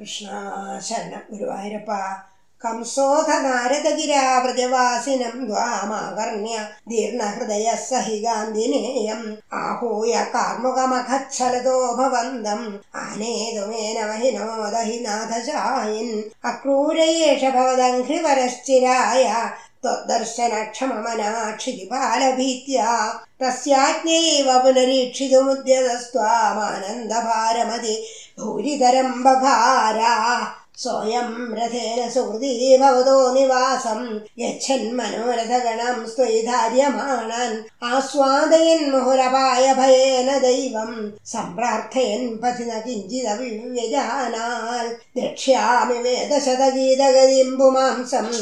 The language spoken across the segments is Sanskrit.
കൃഷ്ണാശരണം ഗുരുവായൂരപ്പ കംസോധ നാരദഗിരാവ്രജവാസിനം ദ്വാമാകർണ്യ ദീർണഹൃദയ സഹികാന്തിനേയം ആഹൂയ കാർമുകമഖച്ഛലതോ ഭവന്തം ആനേതുമേനമഹിനോദഹിനാഥശായിൻ അക്രൂരയേഷ ഭവദംഘ്രിവരശ്ചിരായ त्वद्दर्शनक्षममनाक्षितिपालभीत्या तस्याज्ञैव पुनरीक्षितुमुद्यतस्त्वामानन्दभारमति भूरिधरम् बभारा सोऽयं रथेन सुहृदी भवतो निवासम् यच्छन्मनोरथगणम् स्त्वयि धार्यमाणान् आस्वादयन् मुहुरपाय भयेन दैवम् सम्प्रार्थयन् पथि न किञ्चिदपि व्यजानात् द्रक्ष्यामि वेदशतगीतगतिम् पुमांसम्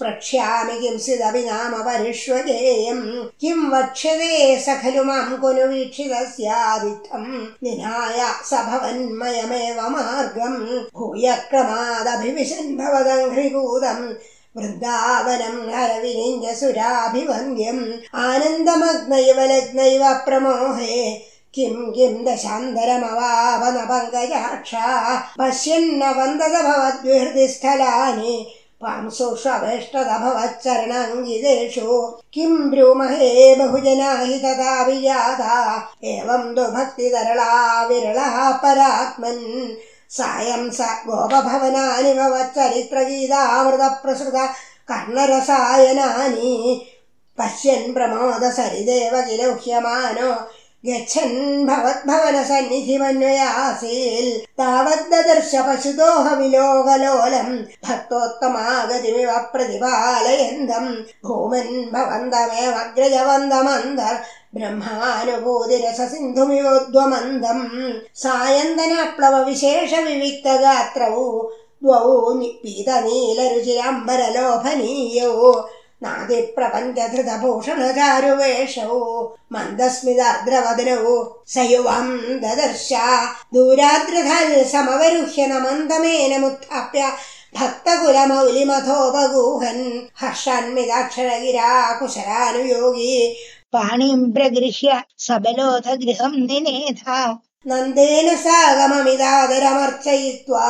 प्रक्ष्यामि किंसिदपि नाम परिष्वजेयम् किं वक्ष्यते स खलु मां कुनु वीक्षितः स्यादित्थम् निधाय स भवन्मयमेव मार्गम्। भूय क्रमादभिविशन् भवदङ्घ्रिभूतम्। वृन्दावनम् हरविनिञ्ज सुराभिवन्द्यम् आनन्दमग्नैव लग्नैव प्रमोहे। किं किं दशान्तरमवावन पङ्कजाक्षा पश्यन्न वन्दत भवद्विहृदिस्थलानि पांसुष्वेष्टदभवच्चरणाङ्गितेषु किं ब्रूमहे बहुजना हि तथा विजाता एवं तु भक्तितरला विरलः परात्मन् सायं स गोपभवनानि भवच्चरित्रगीतामृतप्रसृत कर्णरसायनानि पश्यन् प्रमोद सरिदेव किल ह्यमानो गच्छन् भवद्भवनसन्निधिमन्वयासील्। पशुदोह विलोकलोलम् भक्तोत्तमागतिमिव प्रतिपालयन्तम् भूमन् भवन्तमेवग्रजवन्दमन्तर् ब्रह्मानुभूतिरस सिन्धुमिवोद्वमन्दम् सायन्दनप्लव विशेष विविक्तगात्रौ द्वौ पीतनीलरुचिराम्बरलोभनीयौ नादिप्रपञ्चधृतभूषणचारुवेषौ मन्दस्मितार्द्रवदनौ स युवम् ददर्श दूराद्रधल् समवरुह्य नमन्दमेनमुत्थाप्य भक्तकुलमौलिमथोपगूहन् हर्षान्विताक्षरगिरा कुशलानुयोगी पाणिम् प्रगृह्य सबलोथ गृहम् निनेथ नन्देन सागममिदादरमर्चयित्वा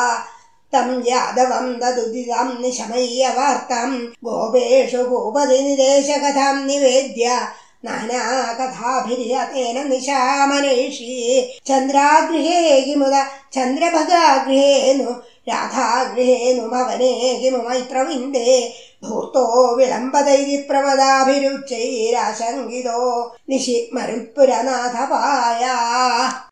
തം യാദവം ദുദിതം നിശമയ്യ വാർത്തം. ഗോപേഷു ഗോപതി ഭൂപതിനിദേശകഥാം നിവേദ്യ. നാനാകഥാഭിരിഹതേന നിശാമനേഷി. ചന്ദ്രാഗൃഹേ കിമുത ചന്ദ്രഭഗാഗൃഹേനു രാധാഗൃഹേനു മവനേ കിമു മൈത്രവിന്ദേ. ധൂർത്തോ വിളംബതൈരി പ്രമദാഭിരുചൈരാശങ്കിതോ നിശി മരുത്പുരനാഥപായ.